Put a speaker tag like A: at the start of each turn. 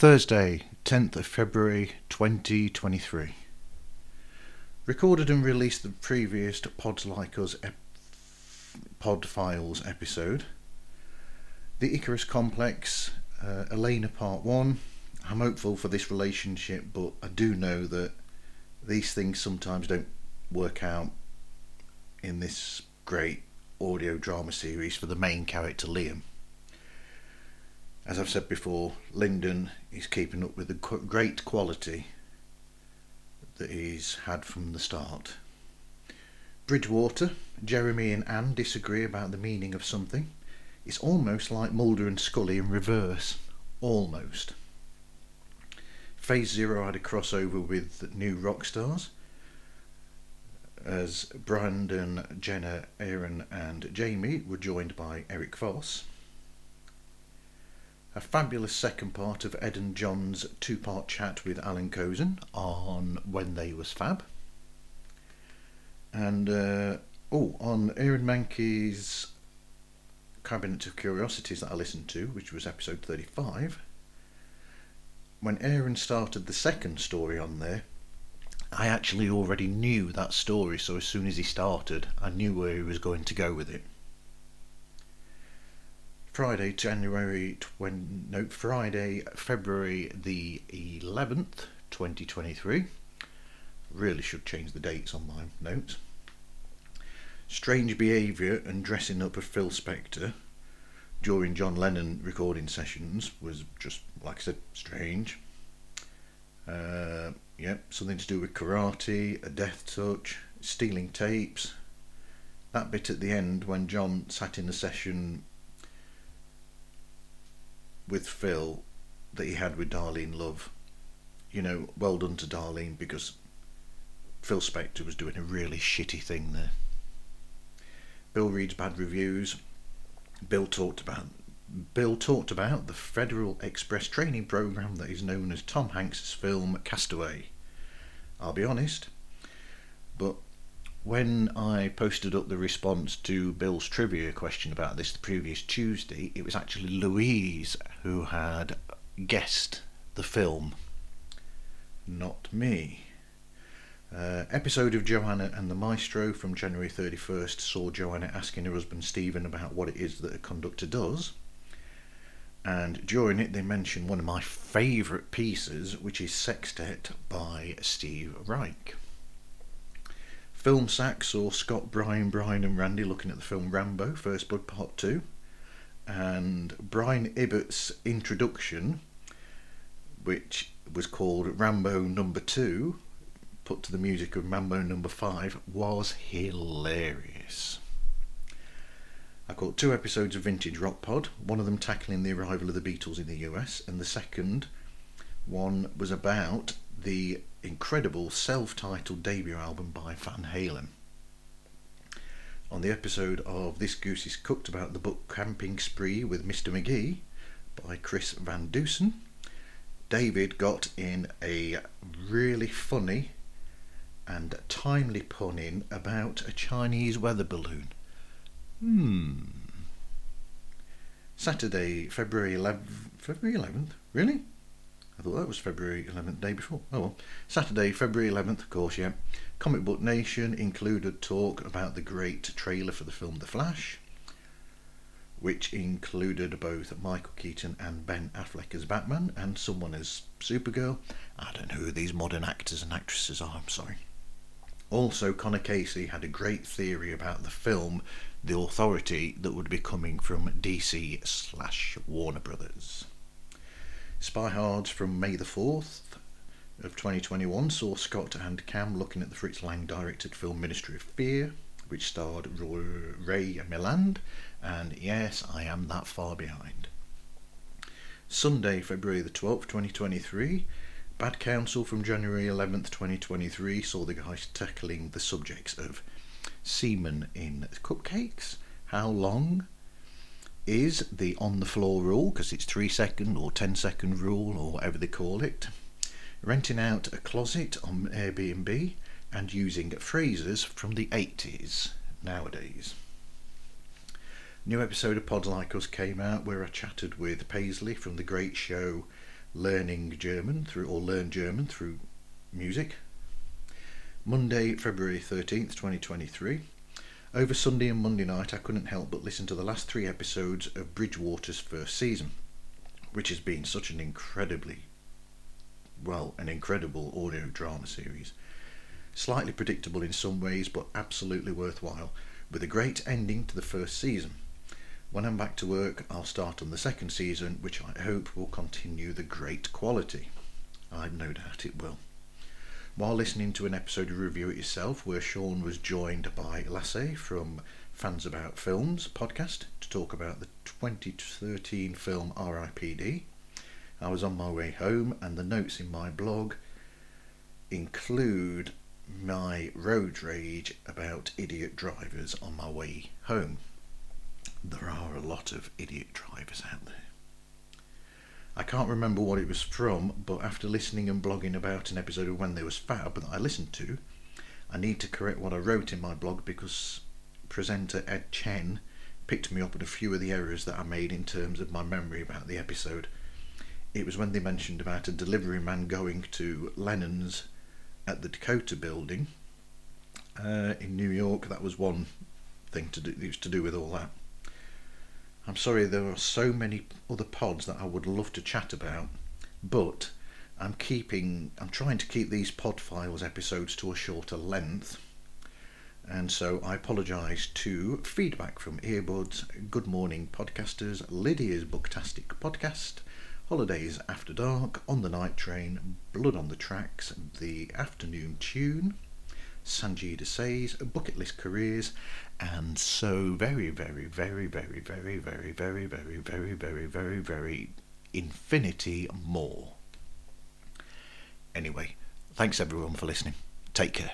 A: Thursday, 10th of February 2023. Recorded and released the previous Pods Like Us ep- Pod Files episode. The Icarus Complex, uh, Elena Part 1. I'm hopeful for this relationship, but I do know that these things sometimes don't work out in this great audio drama series for the main character Liam. As I've said before, Lyndon is keeping up with the great quality that he's had from the start. Bridgewater, Jeremy and Anne disagree about the meaning of something. It's almost like Mulder and Scully in reverse. Almost. Phase Zero had a crossover with New Rock Stars, as Brandon, Jenna, Aaron, and Jamie were joined by Eric Voss. A fabulous second part of Ed and John's two part chat with Allan Kozinn on When They Was Fab. And, uh, oh, on Aaron Mahnke's Cabinet of Curiosities that I listened to, which was episode 35, when Aaron started the second story on there, I actually already knew that story, so as soon as he started, I knew where he was going to go with it. Friday, January 20, no, Friday, February the 11th, 2023. Really should change the dates on my notes. Strange behaviour and dressing up of Phil Spector during John Lennon recording sessions was just, like I said, strange. Uh, yep, something to do with karate, a death touch, stealing tapes. That bit at the end when John sat in a session with Phil that he had with Darlene Love. You know, well done to Darlene because Phil Spector was doing a really shitty thing there. Bill reads bad reviews. Bill talked about Bill talked about the Federal Express training program that is known as Tom Hanks's film Castaway. I'll be honest, but when I posted up the response to Bill's trivia question about this the previous Tuesday, it was actually Louise who had guessed the film, not me. Uh, episode of Joanna and the Maestro from January 31st saw Joanna asking her husband Stephen about what it is that a conductor does. And during it, they mention one of my favourite pieces, which is Sextet by Steve Reich. Film Sack saw Scott, Brian, Brian, and Randy looking at the film Rambo, First Blood Part 2. And Brian Ibbott's introduction, which was called Rambo Number 2, put to the music of Mambo Number 5, was hilarious. I caught two episodes of Vintage Rock Pod, one of them tackling the arrival of the Beatles in the US, and the second one was about the incredible self titled debut album by Van Halen. On the episode of This Goose is Cooked about the book Camping Spree with Mr. McGee by Chris Van Dusen, David got in a really funny and timely pun in about a Chinese weather balloon. Hmm. Saturday, February 11th. February 11th? Really? I thought that was February 11th, day before. Oh well. Saturday, February 11th, of course, yeah. Comic Book Nation included talk about the great trailer for the film The Flash, which included both Michael Keaton and Ben Affleck as Batman and someone as Supergirl. I don't know who these modern actors and actresses are, I'm sorry. Also, Connor Casey had a great theory about the film The Authority that would be coming from DC slash Warner Brothers. Spy Hards from May the 4th of 2021 saw Scott and Cam looking at the Fritz Lang directed film Ministry of Fear, which starred Ray Milland, and yes, I am that far behind. Sunday, February the 12th, 2023, Bad Counsel from January 11th, 2023 saw the guys tackling the subjects of semen in cupcakes, how long is the on the floor rule, because it's 3 second or ten second rule or whatever they call it, renting out a closet on Airbnb, and using phrases from the 80s nowadays. New episode of Pod Like Us came out where I chatted with Paisley from the great show learning German through or learn German through music. Monday, February 13th, 2023. Over Sunday and Monday night, I couldn't help but listen to the last three episodes of Bridgewater's first season, which has been such an incredibly, well, an incredible audio drama series. Slightly predictable in some ways, but absolutely worthwhile, with a great ending to the first season. When I'm back to work, I'll start on the second season, which I hope will continue the great quality. I've no doubt it will. While listening to an episode of Review It Yourself, where Sean was joined by Lasse from Fans About Films podcast to talk about the 2013 film R.I.P.D., I was on my way home, and the notes in my blog include my road rage about idiot drivers on my way home there are a lot of idiot drivers out there. I can't remember what it was from, but after listening and blogging about an episode of When They Was Fab that I listened to, I need to correct what I wrote in my blog because presenter Ed Chen picked me up on a few of the errors that I made in terms of my memory about the episode. It was when they mentioned about a delivery man going to Lennon's at the Dakota building uh, in New York. That was one thing to do, to do with all that. I'm sorry, there are so many other pods that I would love to chat about, but I'm keeping, I'm trying to keep these pod files episodes to a shorter length. And so I apologise to feedback from Earbuds, Good Morning Podcasters, Lydia's Booktastic Podcast, Holidays After Dark, On the Night Train, Blood on the Tracks, The Afternoon Tune, Sanjay Desai's Bucket List Careers, and so very, very, very, very, very, very, very, very, very, very, very, very infinity more. Anyway, thanks everyone for listening. Take care.